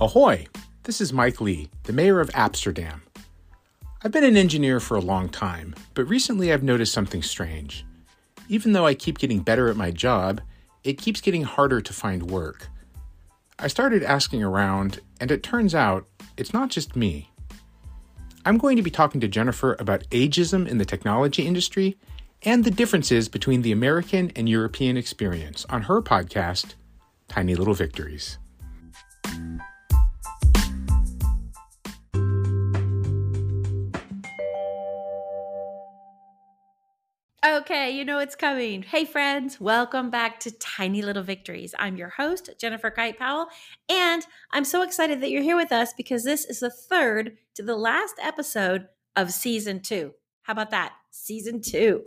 Ahoy! This is Mike Lee, the mayor of Appsterdam. I've been an engineer for a long time, but recently I've noticed something strange. Even though I keep getting better at my job, it keeps getting harder to find work. I started asking around, and it turns out it's not just me. I'm going to be talking to Jennifer about ageism in the technology industry and the differences between the American and European experience on her podcast, Tiny Little Victories. Okay, you know it's coming. Hey, friends, welcome back to Tiny Little Victories. I'm your host, Jennifer Kite Powell, and I'm so excited that you're here with us because this is the third to the last episode of season two. How about that? Season two.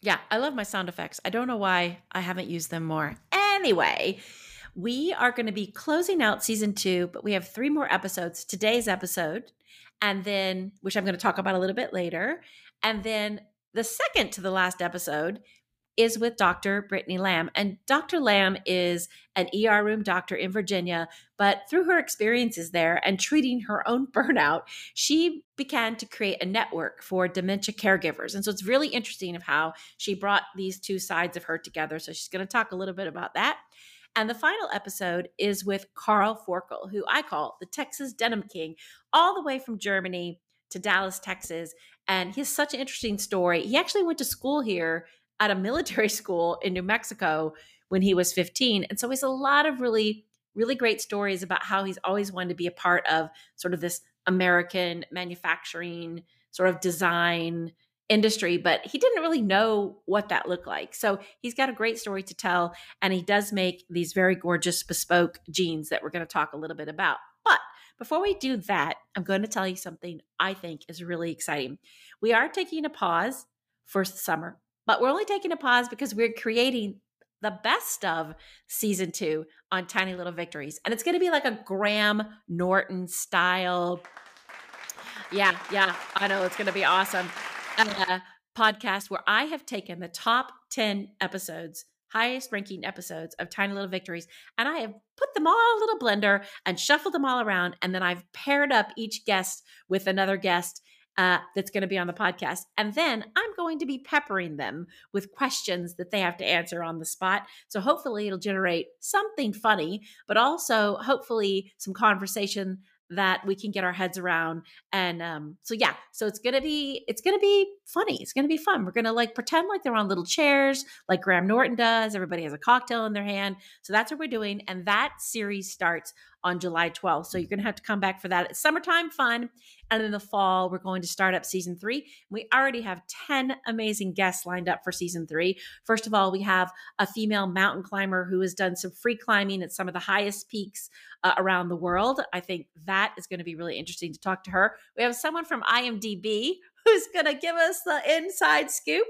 Yeah, I love my sound effects. I don't know why I haven't used them more. Anyway, we are going to be closing out season two, but we have three more episodes. Today's episode and then which I'm going to talk about a little bit later. And then the second to the last episode is with Dr. Brittany Lamb. And Dr. Lamb is an ER room doctor in Virginia, but through her experiences there and treating her own burnout, she began to create a network for dementia caregivers. And so it's really interesting of how she brought these two sides of her together. So she's going to talk a little bit about that. And the final episode is with Carl Forkel, who I call the Texas Denim King, all the way from Germany to Dallas, Texas. And he has such an interesting story. He actually went to school here at a military school in New Mexico when he was 15. And so he's a lot of really, really great stories about how he's always wanted to be a part of sort of this American manufacturing, sort of design, industry, but he didn't really know what that looked like. So he's got a great story to tell, and he does make these very gorgeous bespoke jeans that we're going to talk a little bit about. But before we do that, I'm going to tell you something I think is really exciting. We are taking a pause for summer, but we're only taking a pause because we're creating the best of season two on Tiny Little Victories. And it's going to be like a Graham Norton style. Yeah, yeah, I know it's going to be awesome uh, podcast where I have taken the top 10 episodes, highest ranking episodes of Tiny Little Victories, and I have put them all in a little blender and shuffled them all around. And then I've paired up each guest with another guest uh, that's going to be on the podcast. And then I'm going to be peppering them with questions that they have to answer on the spot. So hopefully it'll generate something funny, but also hopefully some conversation that we can get our heads around and um so yeah so it's gonna be it's gonna be funny it's gonna be fun. We're gonna like pretend like they're on little chairs like graham norton does everybody has a cocktail in their hand so that's what we're doing and that series starts on July 12th. So you're going to have to come back for that. It's summertime fun. And in the fall, we're going to start up season three. We already have 10 amazing guests lined up for season three. First of all, we have a female mountain climber who has done some free climbing at some of the highest peaks uh, around the world. I think that is going to be really interesting to talk to her. We have someone from IMDb who's going to give us the inside scoop.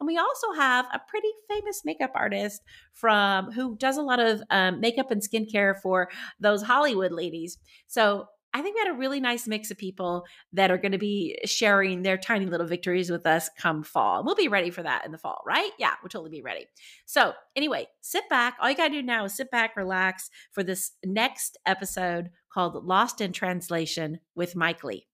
And we also have a pretty famous makeup artist from who does a lot of um, makeup and skincare for those Hollywood ladies. So I think we had a really nice mix of people that are going to be sharing their tiny little victories with us come fall. We'll be ready for that in the fall, right? Yeah, we'll totally be ready. So, anyway, sit back. All you got to do now is sit back, relax for this next episode called Lost in Translation with Mike Lee.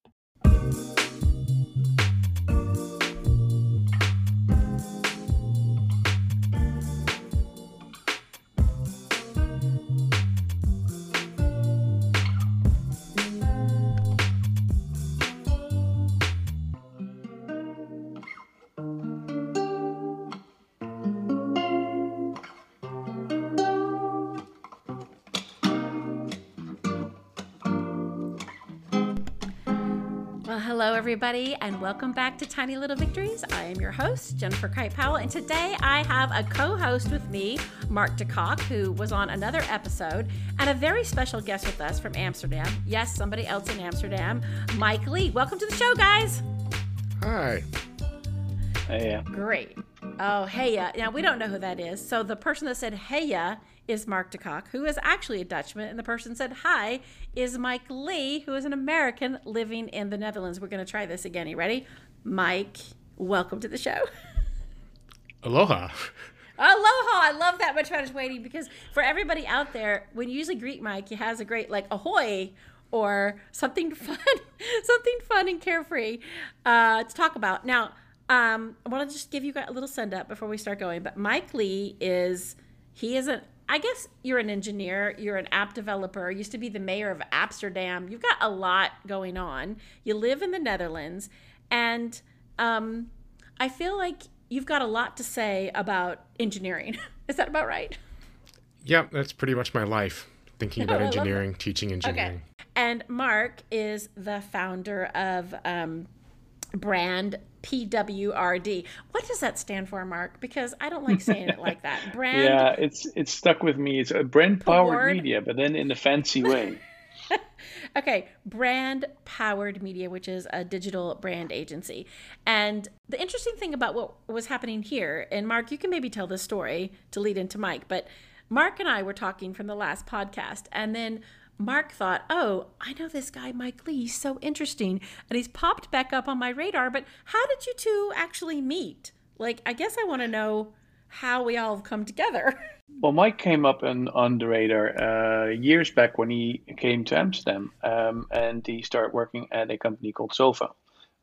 Everybody, and welcome back to Tiny Little Victories. I am your host, Jennifer Kite Powell, and today I have a co host with me, Mark de Kock, who was on another episode, and a very special guest with us from Amsterdam. Yes, somebody else in Amsterdam, Mike Lee. Welcome to the show, guys. Hi. Hey. Great. Oh, hey. Yeah. Now, we don't know who that is. So the person that said hey is Mark de Kock, who is actually a Dutchman, and the person said hi is Mike Lee, who is an American living in the Netherlands. We're going to try this again. You ready? Mike, welcome to the show. Aloha. Aloha! I love that much fun is waiting because for everybody out there, when you usually greet Mike, he has a great like ahoy or something fun, something fun and carefree uh, to talk about. Now, um, I want to just give you a little send up before we start going. But Mike Lee is he is an I guess you're an engineer, you're an app developer, used to be the mayor of Appsterdam. You've got a lot going on. You live in the Netherlands, and um, I feel like you've got a lot to say about engineering. Is that about right? Yep, that's pretty much my life. Thinking about engineering, teaching engineering. Okay. And Mark is the founder of um, Brand PWRD. What does that stand for, Mark? Because I don't like saying it like that. Brand. Yeah, it's it's stuck with me. It's a brand powered media, but then in a fancy way. okay, brand powered media, which is a digital brand agency. And the interesting thing about what was happening here, and Mark, you can maybe tell this story to lead into Mike, but Mark and I were talking from the last podcast, and then Mark thought, oh, I know this guy, Mike Lee. He's so interesting. And he's popped back up on my radar. But how did you two actually meet? Like, I guess I want to know how we all have come together. Well, Mike came up on, on the radar uh, years back when he came to Amsterdam um, and he started working at a company called Sofa.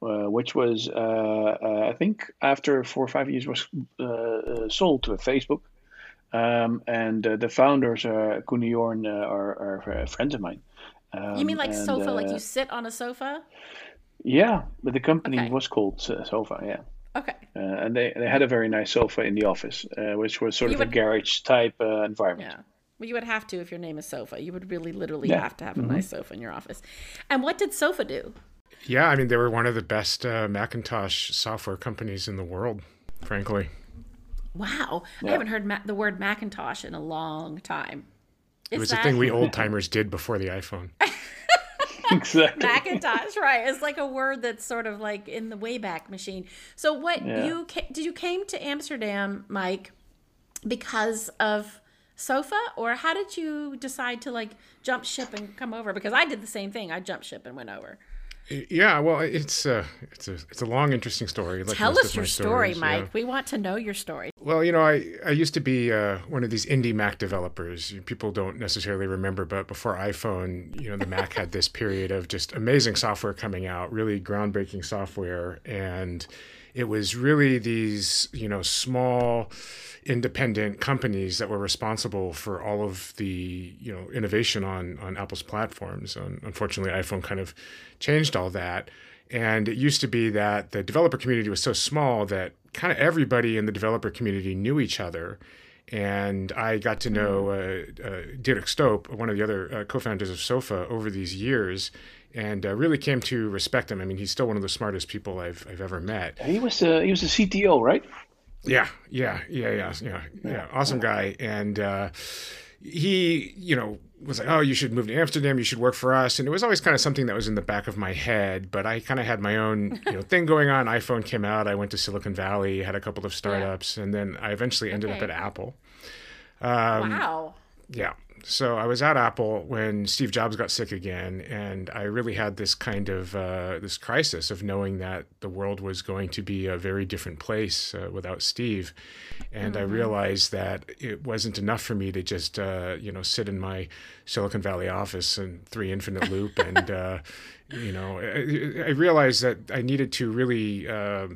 Uh, which was, uh, uh I think, after four or five years, was uh, uh, sold to Facebook. Um, and uh, the founders, uh, Koen Jorn, uh, are, are, friends of mine. Um, you mean like and, sofa, like you sit on a sofa? Yeah, but the company okay. was called Sofa, yeah. Okay. Uh, and they, they had a very nice sofa in the office, uh, which was sort you of would, a garage type uh, environment. Yeah. Well, you would have to if your name is Sofa. You would really literally yeah. have to have a mm-hmm. nice sofa in your office. And what did Sofa do? Yeah, I mean, they were one of the best Macintosh software companies in the world, frankly. Wow, yeah. I haven't heard ma- the word Macintosh in a long time. Is it was that... a thing we old timers did before the iPhone. exactly. Macintosh, right? It's like a word that's sort of like in the Wayback Machine. So, what yeah. you did you came to Amsterdam, Mike, because of Sofa, or how did you decide to like jump ship and come over? Because I did the same thing. I jumped ship and went over. Yeah, well, it's a uh, it's a it's a long, interesting story. Like Tell us your story, Mike. Yeah. We want to know your story. Well, you know, I I used to be uh, one of these indie Mac developers. People don't necessarily remember, but before iPhone, you know, the Mac had this period of just amazing software coming out, really groundbreaking software, and it was really these you know small independent companies that were responsible for all of the you know innovation on on Apple's platforms. And unfortunately, iPhone kind of changed all that. And it used to be that the developer community was so small that kind of everybody in the developer community knew each other. And I got to know mm. uh, uh, Dirk Stoop, one of the other uh, co-founders of Sofa, over these years, and uh, really came to respect him. I mean, he's still one of the smartest people I've I've ever met. He was a, he was a CTO, right? Yeah, yeah, yeah, yeah, yeah, yeah. Awesome guy, and uh, he, you know, was like, "Oh, you should move to Amsterdam. You should work for us." And it was always kind of something that was in the back of my head. But I kind of had my own, you know, thing going on. iPhone came out. I went to Silicon Valley, had a couple of startups, yeah. and then I eventually ended okay. up at Apple. Um, wow. Yeah so I was at Apple when Steve Jobs got sick again, and I really had this kind of uh, this crisis of knowing that the world was going to be a very different place uh, without Steve, and mm-hmm. I realized that it wasn't enough for me to just uh, you know sit in my Silicon Valley office and three infinite loop and uh, you know, I, I, realized that I needed to really uh,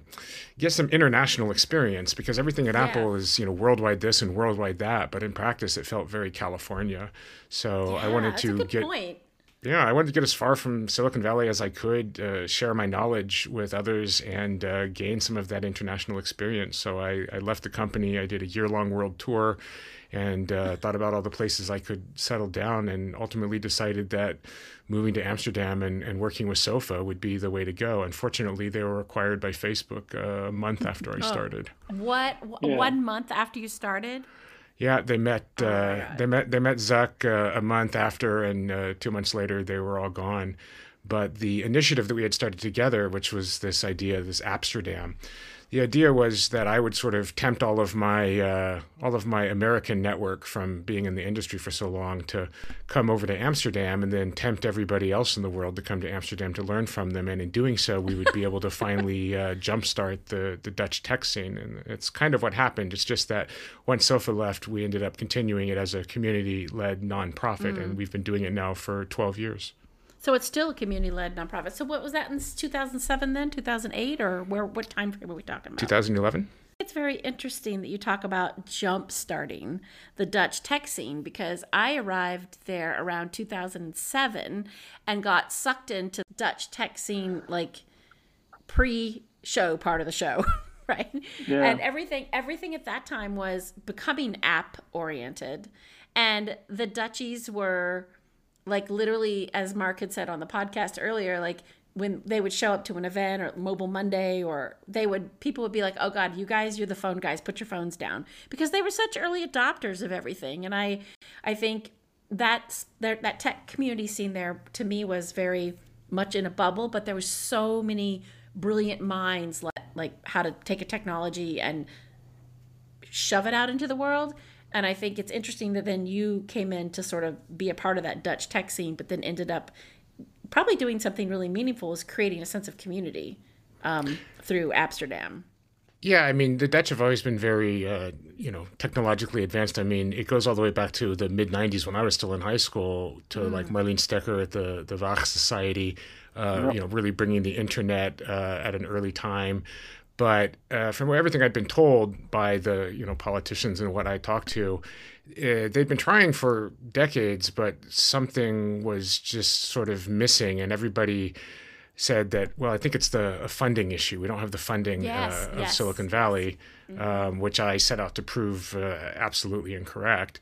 get some international experience because everything at yeah. Apple is, you know, worldwide this and worldwide that. But in practice, it felt very California. So yeah, I wanted to get. Point. Yeah, I wanted to get as far from Silicon Valley as I could, uh, share my knowledge with others, and uh, gain some of that international experience. So I, I left the company. I did a year long world tour and uh, thought about all the places I could settle down, and ultimately decided that moving to Amsterdam and, and working with Sofa would be the way to go. Unfortunately, they were acquired by Facebook uh, a month after I oh. started. What? Yeah. One month after you started? Yeah, they met. Oh uh, they met. They met Zuck uh, a month after, and uh, two months later, they were all gone. But the initiative that we had started together, which was this idea, this Appsterdam, the idea was that I would sort of tempt all of my uh, all of my American network from being in the industry for so long to come over to Amsterdam, and then tempt everybody else in the world to come to Amsterdam to learn from them. And in doing so, we would be able to finally uh, jumpstart the the Dutch tech scene. And it's kind of what happened. It's just that once Sofa left, we ended up continuing it as a community led nonprofit, mm. and we've been doing it now for 12 years. So it's still a community-led nonprofit. So what was that in 2007 then, 2008, or where? What time frame are we talking about? 2011. It's very interesting that you talk about jump starting the Dutch tech scene because I arrived there around 2007 and got sucked into Dutch tech scene like pre-show part of the show. right yeah. and everything everything at that time was becoming app oriented and the dutchies were like literally as mark had said on the podcast earlier like when they would show up to an event or mobile monday or they would people would be like oh god you guys you're the phone guys. Put your phones down. Because they were such early adopters of everything. And i i think that's that that tech community scene there to me was very much in a bubble but there was so many brilliant minds like, like how to take a technology and shove it out into the world and I think it's interesting that then you came in to sort of be a part of that Dutch tech scene, but then ended up probably doing something really meaningful is creating a sense of community um, through Appsterdam. Yeah, I mean, the Dutch have always been very, uh, you know, technologically advanced. I mean, it goes all the way back to the mid '90s when I was still in high school, to mm. like Marleen Stikker at the the Waag Society, uh, yep. you know, really bringing the internet uh, at an early time. But uh, from everything I'd been told by the you know politicians and what I talked to, uh, they'd been trying for decades, but something was just sort of missing, and everybody said that well, I think it's the funding issue. We don't have the funding yes, uh, of yes. Silicon Valley, mm-hmm. um, which I set out to prove uh, absolutely incorrect.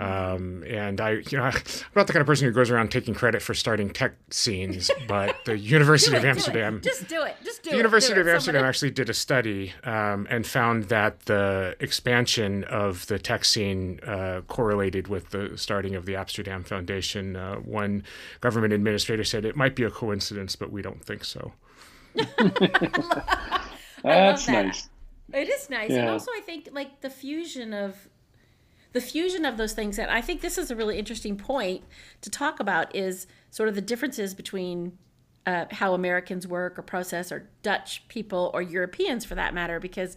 Um, and I, you know, I'm not the kind of person who goes around taking credit for starting tech scenes, but the University it, of Amsterdam, just do it, just do the it. University do of Amsterdam actually did a study um, and found that the expansion of the tech scene uh, correlated with the starting of the Appsterdam Foundation. Uh, one government administrator said it might be a coincidence, but we don't think so. That's nice. It is nice, yeah. and also I think like the fusion of the fusion of those things and i think this is a really interesting point to talk about is sort of the differences between uh, how americans work or process or dutch people or europeans for that matter because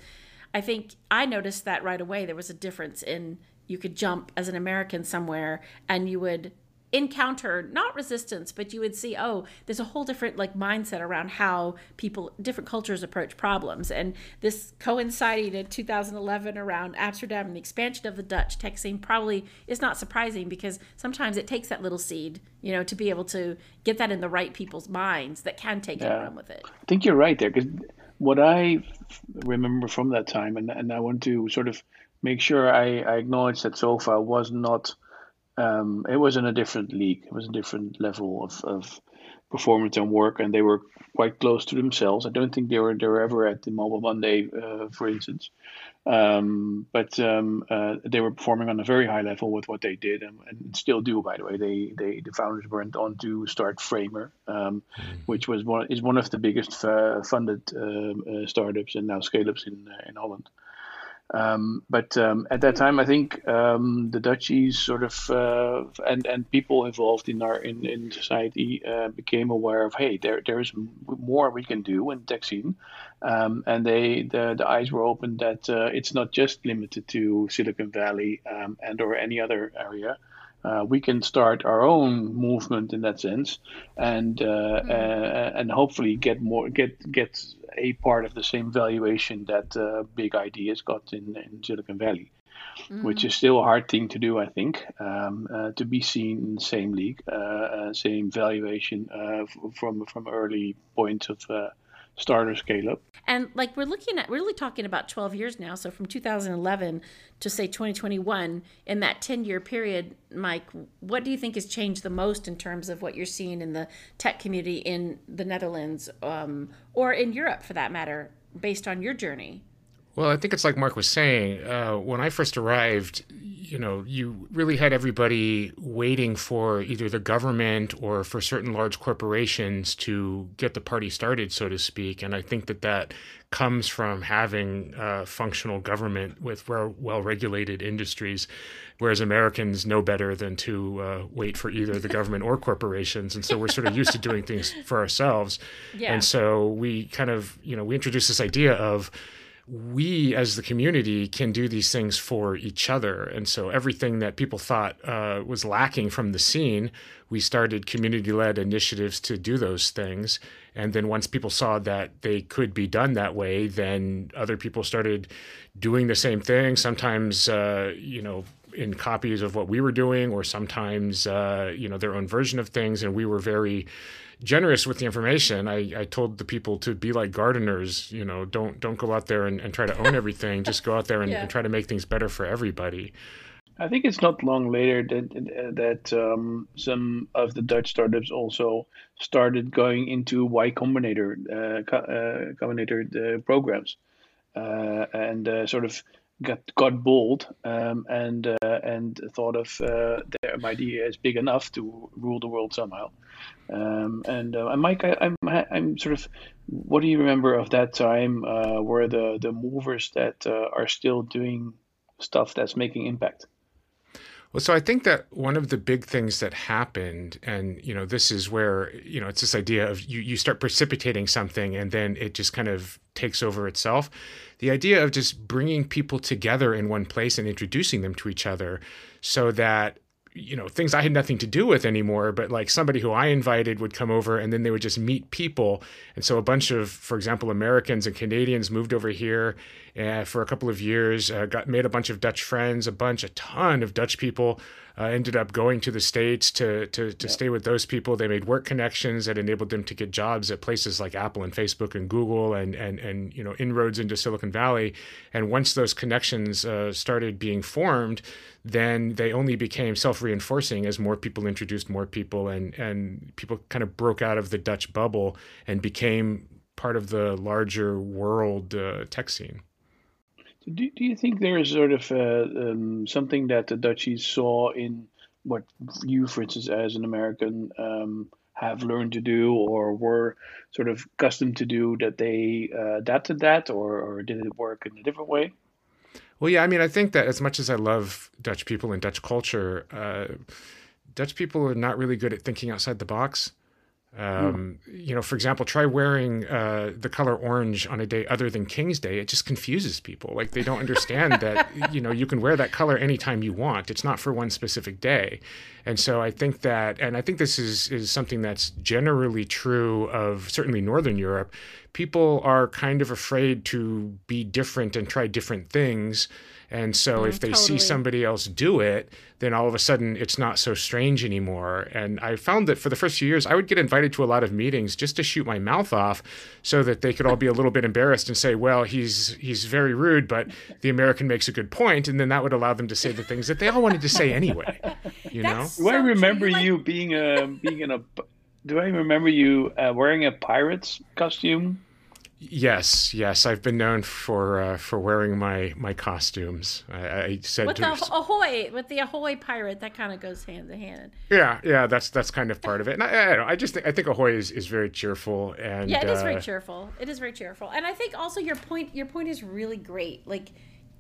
i think i noticed that right away. There was a difference in you could jump as an american somewhere and you would encounter not resistance but you would see oh there's a whole different like mindset around how people different cultures approach problems and this coinciding in 2011 around appsterdam and the expansion of the dutch tech scene probably is not surprising because sometimes it takes that little seed you know to be able to get that in the right people's minds that can take yeah. and run with it i think you're right there because what i remember from that time and, and i want to sort of make sure I, I acknowledge that sofa was not um, it was in a different league. It was a different level of, of performance and work, and they were quite close to themselves. I don't think they were they were ever at the Mobile Monday, uh, for instance, um, but um, uh, they were performing on a very high level with what they did, and, and still do. By the way, they, they the founders went on to start Framer, um, mm-hmm. which was one is one of the biggest uh, funded um, uh, startups and now scale ups in uh, in Holland. Um, but um, at that time, I think um, the Dutchies sort of uh, and and people involved in our in, in society uh, became aware of hey, there there is more we can do in scene, um, and they the, the eyes were opened that uh, it's not just limited to Silicon Valley um, and or any other area uh, we can start our own movement in that sense, and uh, mm-hmm. uh, and hopefully get more get get a part of the same valuation that uh, big ideas got in, in Silicon Valley, mm-hmm. which is still a hard thing to do, I think, um, uh, to be seen in the same league, uh, same valuation from from early points of starter scale up. And like we're looking at, we're really talking about 12 years now. So from 2011 to say 2021, in that 10 year period, Mike, what do you think has changed the most in terms of what you're seeing in the tech community in the Netherlands um, or in Europe for that matter, based on your journey? Well, I think it's like Mark was saying. Uh, when I first arrived, you know, you really had everybody waiting for either the government or for certain large corporations to get the party started, so to speak. And I think that that comes from having a functional government with well regulated industries, whereas Americans know better than to uh, wait for either the government or corporations. And so we're sort of used to doing things for ourselves. Yeah. And so we kind of, you know, we introduced this idea of, we as the community can do these things for each other. And so everything that people thought uh, was lacking from the scene, we started community led initiatives to do those things. And then once people saw that they could be done that way, then other people started doing the same thing. Sometimes, uh, you know, in copies of what we were doing, or sometimes, uh, you know, their own version of things. And we were very generous with the information. I, I told the people to be like gardeners, you know, don't don't go out there and, and try to own everything. Just go out there and, yeah. and, try to make things better for everybody. I think it's not long later that that um, some of the Dutch startups also started going into Y Combinator uh, co- uh, Combinator uh, programs uh, and uh, sort of got got bold um, and uh, and thought of uh, their idea is big enough to rule the world somehow. Um, and, uh, and Mike, I, am I'm, I'm sort of. What do you remember of that time? Uh, where the the movers that uh, are still doing stuff that's making impact? Well, so I think that one of the big things that happened, and you know, this is where you know it's this idea of you you start precipitating something, and then it just kind of takes over itself. The idea of just bringing people together in one place and introducing them to each other, so that you know things I had nothing to do with anymore, but like somebody who I invited would come over and then they would just meet people. And so a bunch of, for example, Americans and Canadians moved over here uh, for a couple of years, uh, got made a bunch of Dutch friends, a bunch, a ton of Dutch people uh, ended up going to the states to to to stay with those people. They made work connections that enabled them to get jobs at places like Apple and Facebook and Google and and and you know inroads into Silicon Valley. And once those connections uh, started being formed, then they only became self-reinforcing as more people introduced more people and and people kind of broke out of the Dutch bubble and became part of the larger world uh, tech scene. Do, do you think there is sort of uh, um, something that the Dutchies saw in what you, for instance, as an American, um, have learned to do or were sort of accustomed to do that they uh, adapted that or, or did it work in a different way? Well, yeah, I mean, I think that as much as I love Dutch people and Dutch culture, uh, Dutch people are not really good at thinking outside the box. Um, You know, for example, try wearing uh, the color orange on a day other than King's Day. It just confuses people. Like they don't understand that you know you can wear that color anytime you want. It's not for one specific day. And so I think that, and I think this is is something that's generally true of certainly Northern Europe. People are kind of afraid to be different and try different things. And so mm, if they totally. see somebody else do it, then all of a sudden it's not so strange anymore. And I found that for the first few years, I would get invited to a lot of meetings just to shoot my mouth off so that they could all be a little bit embarrassed and say, well, he's he's very rude, but the American makes a good point. And then that would allow them to say the things that they all wanted to say anyway. You That's know? Do I remember you being a being in a do I remember you uh, wearing a pirate's costume? Yes, yes, I've been known for uh, for wearing my my costumes. I, I said with to, the ahoy, with the ahoy pirate, that kind of goes hand in hand. Yeah, yeah, that's that's kind of part of it. And I, I, know, I just think, I think ahoy is, is very cheerful and yeah, it is uh, very cheerful. It is very cheerful, and I think also your point your point is really great. Like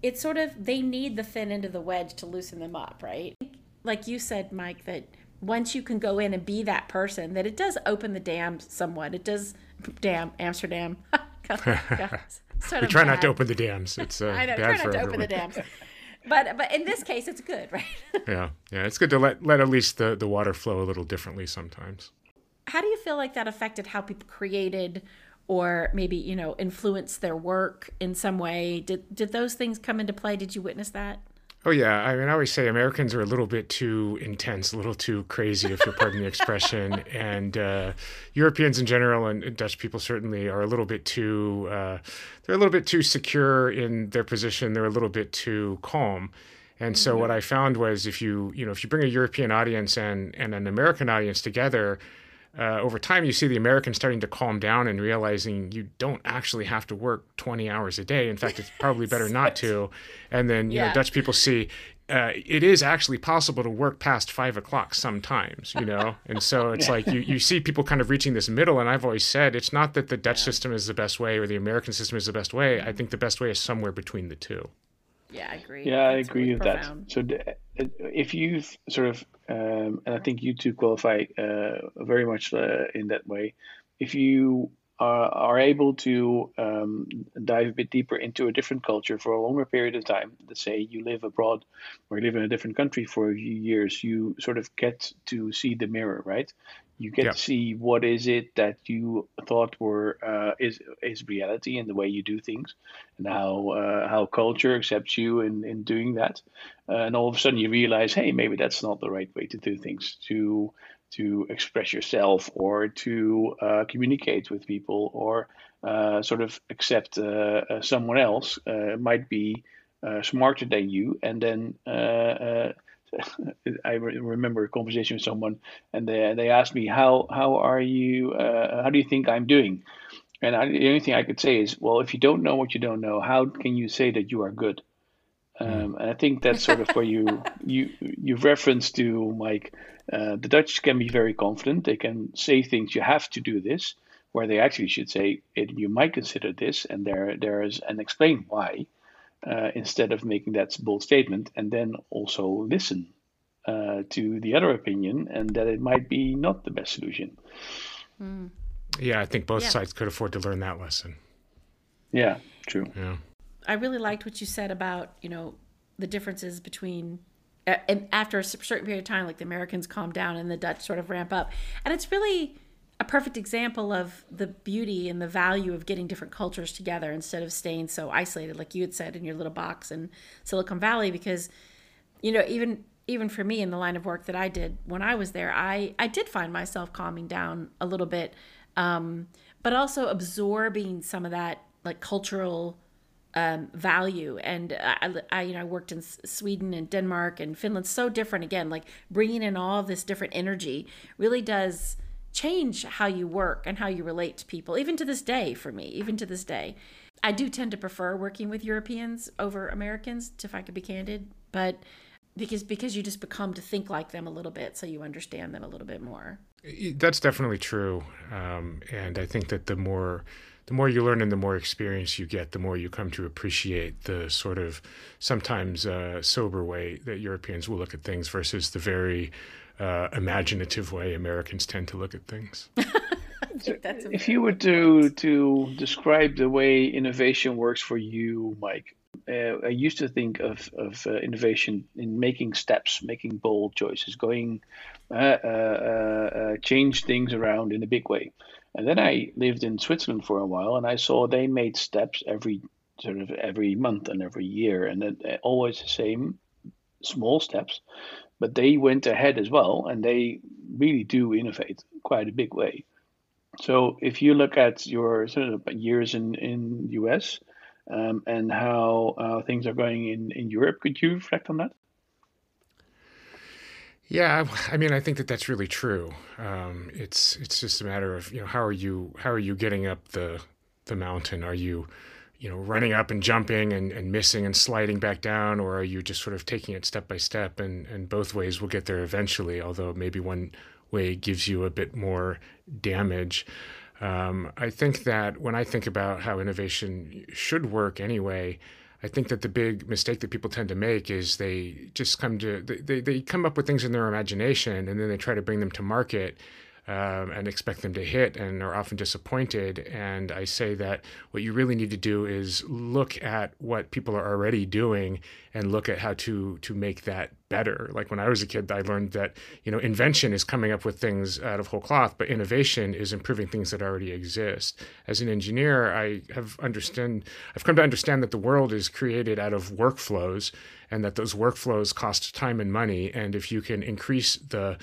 it's sort of they need the thin end of the wedge to loosen them up, right? Like you said, Mike, that once you can go in and be that person, that it does open the dam somewhat. It does, dam Amsterdam. we try not to open the dams. It's uh, I know, bad try not to open the dams. But but in this case, it's good, right? yeah, yeah, it's good to let let at least the the water flow a little differently sometimes. How do you feel like that affected how people created? Or maybe you know influenced their work in some way. Did did those things come into play? Did you witness that? Oh yeah, I mean, I always say Americans are a little bit too intense, a little too crazy, if you'll pardon the expression, and uh, Europeans in general and Dutch people certainly are a little bit too. Uh, they're a little bit too secure in their position. They're a little bit too calm. And so mm-hmm. what I found was if you you know if you bring a European audience and and an American audience together, uh, over time, you see the Americans starting to calm down and realizing you don't actually have to work 20 hours a day. In fact, it's probably better not to. And then, you yeah. know, Dutch people see uh, it is actually possible to work past five o'clock sometimes, you know? And so it's like you, you see people kind of reaching this middle. And I've always said it's not that the Dutch yeah. system is the best way or the American system is the best way. I think the best way is somewhere between the two. Yeah, I agree. Yeah, That's I agree really with profound. that. So if you've sort of, um, and I think you two qualify uh, very much uh, in that way, if you are, are able to um, dive a bit deeper into a different culture for a longer period of time, let's say you live abroad or you live in a different country for a few years, you sort of get to see the mirror, right? You get to see what is it that you thought were uh, is is reality and the way you do things, and how uh, how culture accepts you in in doing that, uh, and all of a sudden you realize, hey, maybe that's not the right way to do things. To to express yourself or to uh, communicate with people or uh, sort of accept uh, someone else uh, might be uh, smarter than you. And then I re- remember a conversation with someone, and they, they asked me, "How how are you? how do you think I'm doing?" And I, the only thing I could say is, well, if you don't know what you don't know, how can you say that you are good? Hmm. Um, and I think that's sort of where you you you've referenced to Mike uh, the Dutch can be very confident. They can say things, you have to do this, where they actually should say, you might consider this, and there, there is, and explain why, uh, instead of making that bold statement, and then also listen uh, to the other opinion, and that it might be not the best solution. Mm. Yeah, I think both yeah. sides could afford to learn that lesson. Yeah, true. Yeah. I really liked what you said about, you know, the differences between and after a certain period of time, like the Americans calm down and the Dutch sort of ramp up. And it's really a perfect example of the beauty and the value of getting different cultures together instead of staying so isolated, like you had said in your little box in Silicon Valley. Because, you know, even even for me in the line of work that I did when I was there, I I did find myself calming down a little bit, um, but also absorbing some of that like cultural um, value. And I, I, you know, I worked in Sweden and Denmark and Finland. So different again. Like bringing in all this different energy really does change how you work and how you relate to people. Even to this day, for me, even to this day, I do tend to prefer working with Europeans over Americans, if I could be candid. But because because you just become to think like them a little bit, so you understand them a little bit more. That's definitely true, um, and I think that the more the more you learn and the more experience you get, the more you come to appreciate the sort of sometimes uh, sober way that Europeans will look at things versus the very uh, imaginative way Americans tend to look at things. if you were to to describe the way innovation works for you, Mike, uh, I used to think of of uh, innovation in making steps, making bold choices, going uh, uh, uh change things around in a big way. And then I lived in Switzerland for a while, and I saw they made steps every sort of every month and every year, and it, uh, always the same small steps. But they went ahead as well, and they really do innovate quite a big way. So if you look at your sort of years in in US um, and how uh, things are going in in Europe, could you reflect on that? Yeah, I mean, I think that that's really true. Um, it's it's just a matter of you know how are you how are you getting up the the mountain? Are you you know running up and jumping and, and missing and sliding back down, or are you just sort of taking it step by step? And and both ways will get there eventually. Although maybe one way gives you a bit more damage. Um, I think that when I think about how innovation should work anyway, I think that the big mistake that people tend to make is they just come to they, they come up with things in their imagination and then they try to bring them to market um, and expect them to hit and are often disappointed. And I say that what you really need to do is look at what people are already doing and look at how to to make that better. Like when I was a kid, I learned that you know invention is coming up with things out of whole cloth, but innovation is improving things that already exist. As an engineer, I have understand I've come to understand that the world is created out of workflows and that those workflows cost time and money. And if you can increase the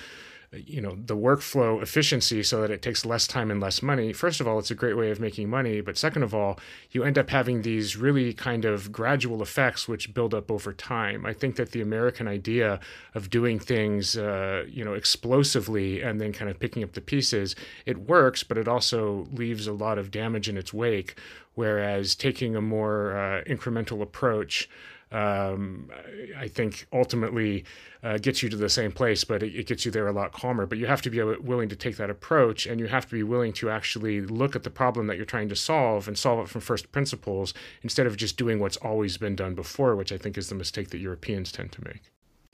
you know the workflow efficiency so that it takes less time and less money. First of all it's a great way of making money but second of all you end up having these really kind of gradual effects which build up over time. I think that the american idea of doing things uh, you know explosively and then kind of picking up the pieces it works but it also leaves a lot of damage in its wake whereas taking a more uh, incremental approach um, I think ultimately uh, gets you to the same place, but it, it, gets you there a lot calmer. But you have to be willing to take that approach, and you have to be willing to actually look at the problem that you're trying to solve and solve it from first principles instead of just doing what's always been done before, which I think is the mistake that Europeans tend to make.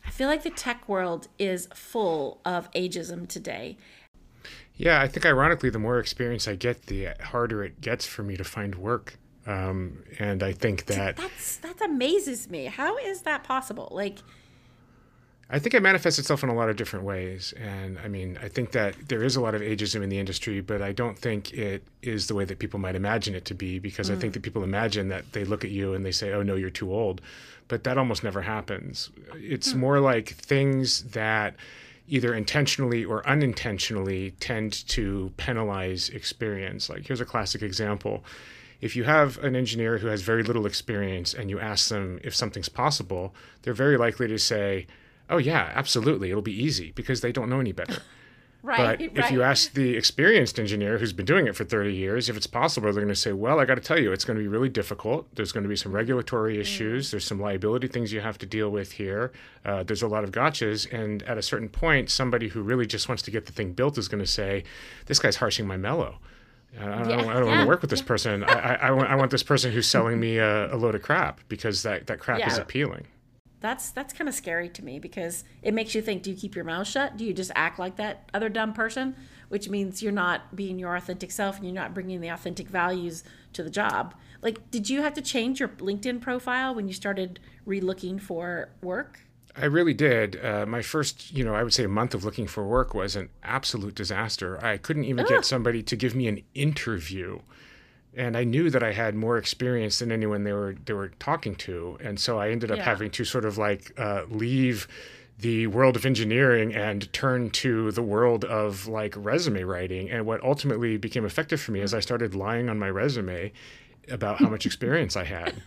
I feel like the tech world is full of ageism today. Yeah, I think ironically, the more experience I get, the harder it gets for me to find work. Um, and I think that that's that amazes me. How is that possible? Like, I think it manifests itself in a lot of different ways. And I mean, I think that there is a lot of ageism in the industry, but I don't think it is the way that people might imagine it to be because mm. I think that people imagine that they look at you and they say, oh, no, you're too old. But that almost never happens. It's mm. more like things that either intentionally or unintentionally tend to penalize experience. Like, here's a classic example if you have an engineer who has very little experience and you ask them if something's possible, they're very likely to say, "Oh yeah, absolutely, it'll be easy," because they don't know any better. right. But right. if you ask the experienced engineer who's been doing it for 30 years if it's possible, they're going to say, "Well, I got to tell you, it's going to be really difficult. There's going to be some regulatory mm. issues. Mm. There's some liability things you have to deal with here. Uh, there's a lot of gotchas, and at a certain point, somebody who really just wants to get the thing built is going to say, "This guy's harshing my mellow." I don't, yeah, I don't, I don't yeah, want to work with this person. I, I, I, want, I want this person who's selling me a, a load of crap because that, that crap is appealing. That's that's kind of scary to me because it makes you think: Do you keep your mouth shut? Do you just act like that other dumb person? Which means you're not being your authentic self and you're not bringing the authentic values to the job. Like, did you have to change your LinkedIn profile when you started re-looking for work? I really did. Uh, my first, you know, I would say a month of looking for work was an absolute disaster. I couldn't even Ugh. get somebody to give me an interview. And I knew that I had more experience than anyone they were they were talking to, and so I ended up yeah. having to sort of like uh, leave the world of engineering and turn to the world of like resume writing. And what ultimately became effective for me is I started lying on my resume about how much experience I had.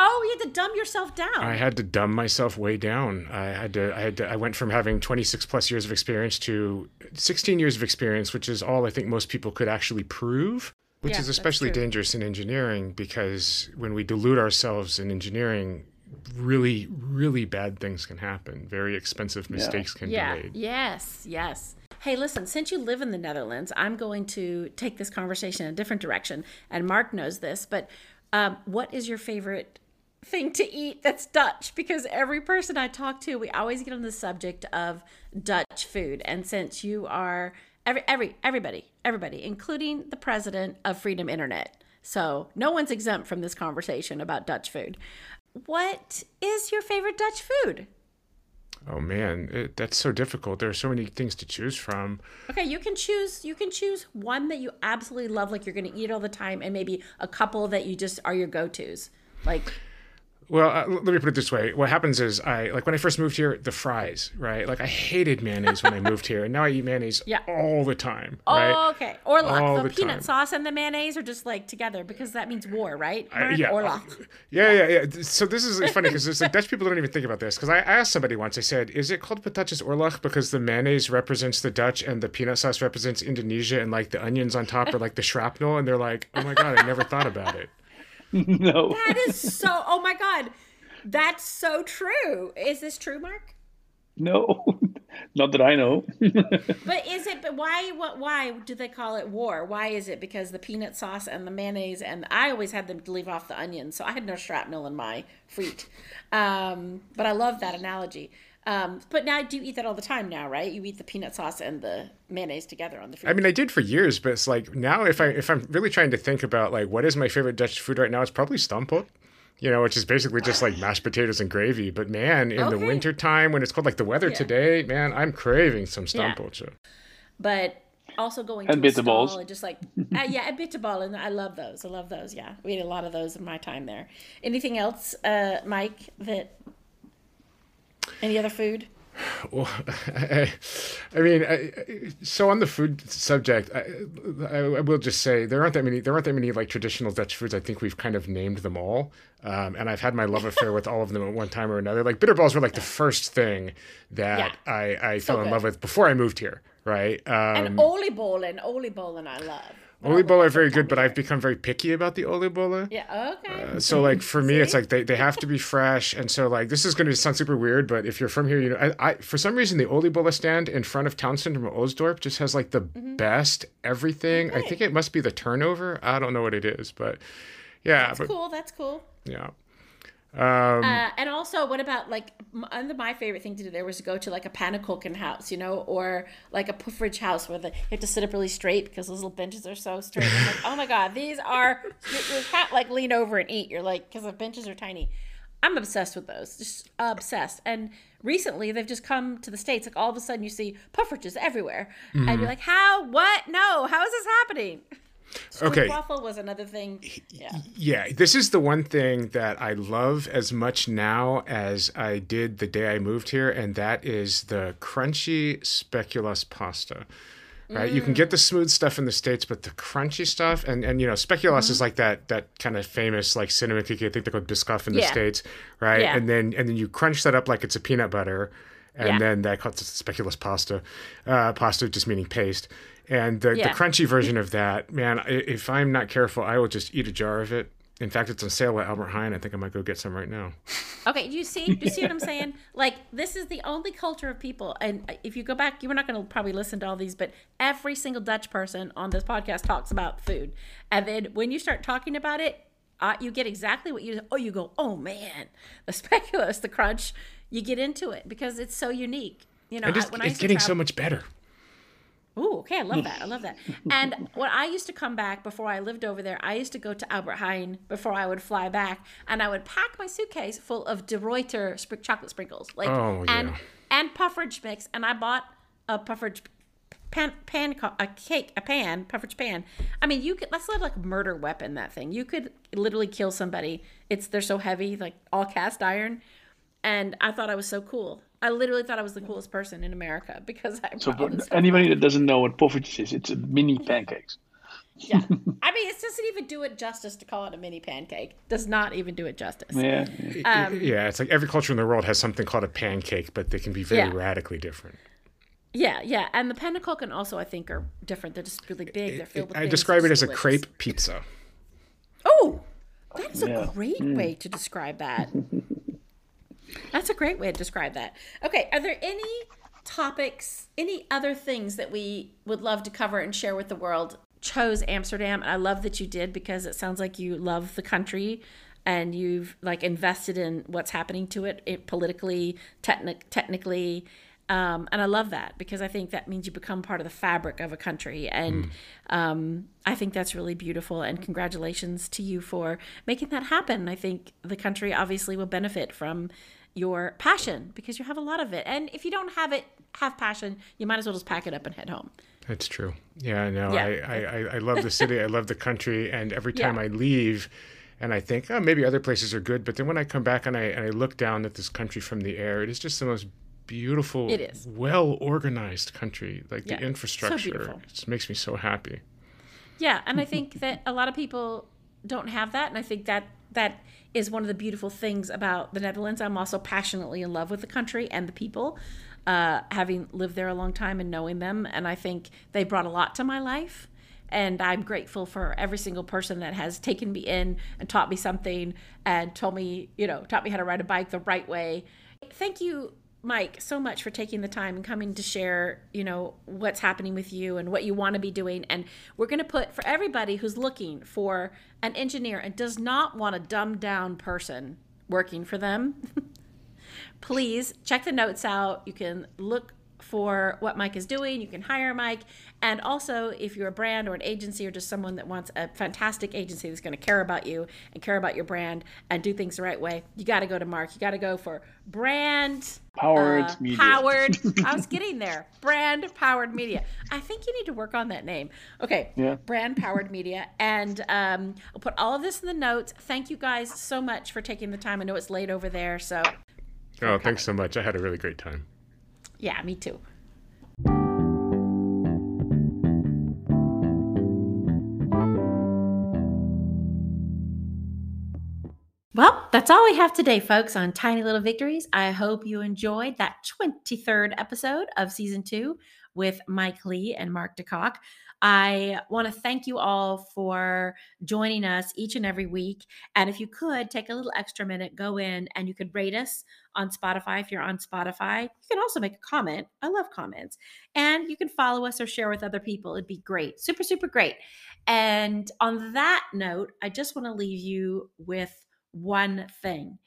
Oh, you had to dumb yourself down. I had to dumb myself way down. I had to. I had to. I went from having 26 plus years of experience to 16 years of experience, which is all I think most people could actually prove. Which yeah, is especially dangerous in engineering because when we dilute ourselves in engineering, really, really bad things can happen. Very expensive mistakes yeah. can yeah. be made. Yes, yes. Hey, listen, since you live in the Netherlands, I'm going to take this conversation in a different direction. And Mark knows this, but um, what is your favorite thing to eat that's Dutch because every person I talk to, we always get on the subject of Dutch food. And since you are every every everybody, everybody, including the president of Freedom Internet. So no one's exempt from this conversation about Dutch food. What is your favorite Dutch food? Oh man, it, that's so difficult. There are so many things to choose from. Okay, you can choose. You can choose one that you absolutely love, like you're going to eat all the time, and maybe a couple that you just are your go tos. Like well, uh, let me put it this way. What happens is, I like when I first moved here, the fries, right? Like I hated mayonnaise when I moved here, and now I eat mayonnaise yeah. all the time. Right? Oh, okay. Or like the, the peanut time. sauce and the mayonnaise are just like together because that means war, right? Uh, yeah. Orla. Yeah, yeah, yeah. So this is funny because it's like Dutch people don't even think about this. Because I asked somebody once, I said, "Is it called patatjes oorlog because the mayonnaise represents the Dutch and the peanut sauce represents Indonesia, and like the onions on top are like the shrapnel?" And they're like, "Oh my god, I never thought about it." no. That is so. Oh my god, that's so true. Is this true, Mark? No, not that I know. but is it? But why? What? Why do they call it war? Why is it? Because the peanut sauce and the mayonnaise, and I always had them leave off the onions, so I had no shrapnel in my frites. Um, but I love that analogy. Um, but now, I do you eat that all the time now, right? You eat the peanut sauce and the mayonnaise together on the food. I mean, I did for years, but it's like now, if I if I'm really trying to think about like what is my favorite Dutch food right now, it's probably stamppot. You know, which is basically just like mashed potatoes and gravy. But man, in okay. the winter time when it's cold like the weather yeah. today, man, I'm craving some stamppot. Yeah. But also going and to bitterballs. and just like uh, yeah, a bitterball, and I love those. I love those. Yeah, we had a lot of those in my time there. Anything else, uh, Mike? That any other food? Well, I, I mean, I, so on the food subject, I, I, will just say there aren't that many. There aren't that many like traditional Dutch foods. I think we've kind of named them all, um, and I've had my love affair with all of them at one time or another. Like bitterballs were like the first thing that yeah. I, I so fell in love with before I moved here. Right. Um, and oliebollen, oliebollen, I love. Oliebollen are very good, but I've become very picky about the oliebollen. Yeah, okay. Uh, so like for me, it's like they, they have to be fresh, and so like this is going to sound super weird, but if you're from here, you know, I, I for some reason the oliebollen stand in front of Townsend from Oosdorp just has like the mm-hmm. best everything. I think it must be the turnover. I don't know what it is, but yeah, that's but, cool. That's cool. Yeah. Um, uh, and also, what about like under my favorite thing to do there was to go to like a pannenkoeken house, you know, or like a poffertjes house where the, you have to sit up really straight because those little benches are so straight. Like, oh my god, these are you, can't like lean over and eat. You're like because the benches are tiny. I'm obsessed with those, just obsessed. And recently, they've just come to the states. Like all of a sudden, you see poffertjes everywhere, mm-hmm. and you're like, how? What? No, how is this happening? Okay. waffle was another thing. Yeah. Yeah. This is the one thing that I love as much now as I did the day I moved here, and that is the crunchy speculoos pasta. Right, mm. you can get the smooth stuff in the states, but the crunchy stuff, and and you know, speculoos mm-hmm. is like that that kind of famous like cinnamon cookie. I think they're called Biscoff in the yeah. states, right? Yeah. And then and then you crunch that up like it's a peanut butter, and yeah. then that calls speculoos pasta, uh, pasta just meaning paste, and the, yeah. the crunchy version of that, man, if I'm not careful, I will just eat a jar of it. In fact, it's on sale at Albert Heijn. I think I might go get some right now. Okay, you see, you see what I'm saying? Like, this is the only culture of people. And if you go back, you were not going to probably listen to all these, but every single Dutch person on this podcast talks about food. And then when you start talking about it, uh, you get exactly what you. Oh, you go, oh man, the speculoos, the crunch. You get into it because it's so unique. You know, just, I, it's getting travel, so much better. Oh, okay. I love that. I love that. And when I used to come back before I lived over there, I used to go to Albert Heijn before I would fly back, and I would pack my suitcase full of De Ruijter sp- chocolate sprinkles, like oh, yeah. and and poffertjes mix. And I bought a poffertjes pan, pan a cake, a pan, poffertjes pan. I mean, you could that's like a murder weapon. That thing you could literally kill somebody. It's they're so heavy, like all cast iron. And I thought I was so cool. I literally thought I was the coolest person in America because I. So for anybody that doesn't know what poffertjes is, it's a mini pancakes. yeah, I mean, it doesn't even do it justice to call it a mini pancake. Does not even do it justice. Yeah, um, yeah. It's like every culture in the world has something called a pancake, but they can be very yeah. radically different. Yeah, yeah, and the pannenkoeken also I think are different. They're just really big. They're filled with. I describe it as delicious. a crepe pizza. Oh, that's yeah. a great mm. way to describe that. That's a great way to describe that. Okay, are there any topics, any other things that we would love to cover and share with the world? Chose Amsterdam, and I love that you did because it sounds like you love the country and you've like invested in what's happening to it, it politically, techni- technically. Um, and I love that because I think that means you become part of the fabric of a country. And mm. um, I think that's really beautiful. And congratulations to you for making that happen. I think the country obviously will benefit from your passion because you have a lot of it. And if you don't have it, have passion, you might as well just pack it up and head home. That's true. Yeah, no, yeah. I, I, I love the city. I love the country. And every time yeah. I leave, and I think, oh, maybe other places are good. But then when I come back and I, and I look down at this country from the air, it is just the most beautiful, it is. well organized country. Like yeah. the infrastructure, so it just makes me so happy. Yeah, and I think that a lot of people don't have that, and I think that that is one of the beautiful things about the Netherlands. I'm also passionately in love with the country and the people, uh, having lived there a long time and knowing them. And I think they brought a lot to my life. And I'm grateful for every single person that has taken me in and taught me something and told me, you know, taught me how to ride a bike the right way. Thank you Mike, so much for taking the time and coming to share, you know, what's happening with you and what you want to be doing. And we're going to put for everybody who's looking for an engineer and does not want a dumbed down person working for them, please check the notes out. You can look for what Mike is doing. You can hire Mike. And also, if you're a brand or an agency or just someone that wants a fantastic agency that's going to care about you and care about your brand and do things the right way, you got to go to Mark. You got to go for brand powered uh, media. Powered. I was getting there. Brand powered media. I think you need to work on that name. Okay. Yeah. Brand powered media. And um, I'll put all of this in the notes. Thank you guys so much for taking the time. I know it's late over there. So. Oh, thanks so much. I had a really great time. Yeah, me too. Well, that's all we have today, folks, on Tiny Little Victories. I hope you enjoyed that 23rd episode of season two with Mike Lee and Mark de Kock. I want to thank you all for joining us each and every week. And if you could take a little extra minute, go in and you could rate us on Spotify if you're on Spotify. You can also make a comment. I love comments. And you can follow us or share with other people. It'd be great. Super, super great. And on that note, I just want to leave you with one thing.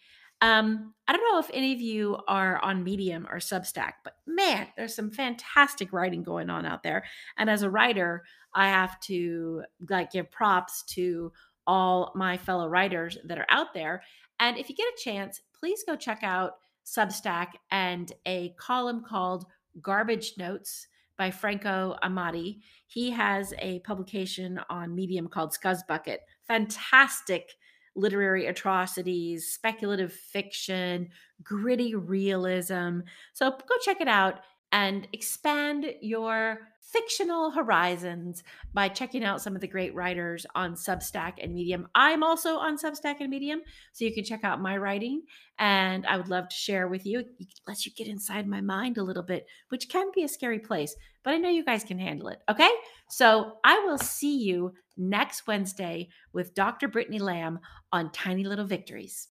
Um, I don't know if any of you are on Medium or Substack, but man, there's some fantastic writing going on out there. And as a writer, I have to like give props to all my fellow writers that are out there. And if you get a chance, please go check out Substack and a column called Garbage Notes by Franco Amati. He has a publication on Medium called Scuzz Bucket. Fantastic literary atrocities, speculative fiction, gritty realism. So go check it out and expand your fictional horizons by checking out some of the great writers on Substack and Medium. I'm also on Substack and Medium, so you can check out my writing, and I would love to share with you. It lets you get inside my mind a little bit, which can be a scary place, but I know you guys can handle it. Okay, so I will see you next Wednesday with Dr. Brittany Lamb on Tiny Little Victories.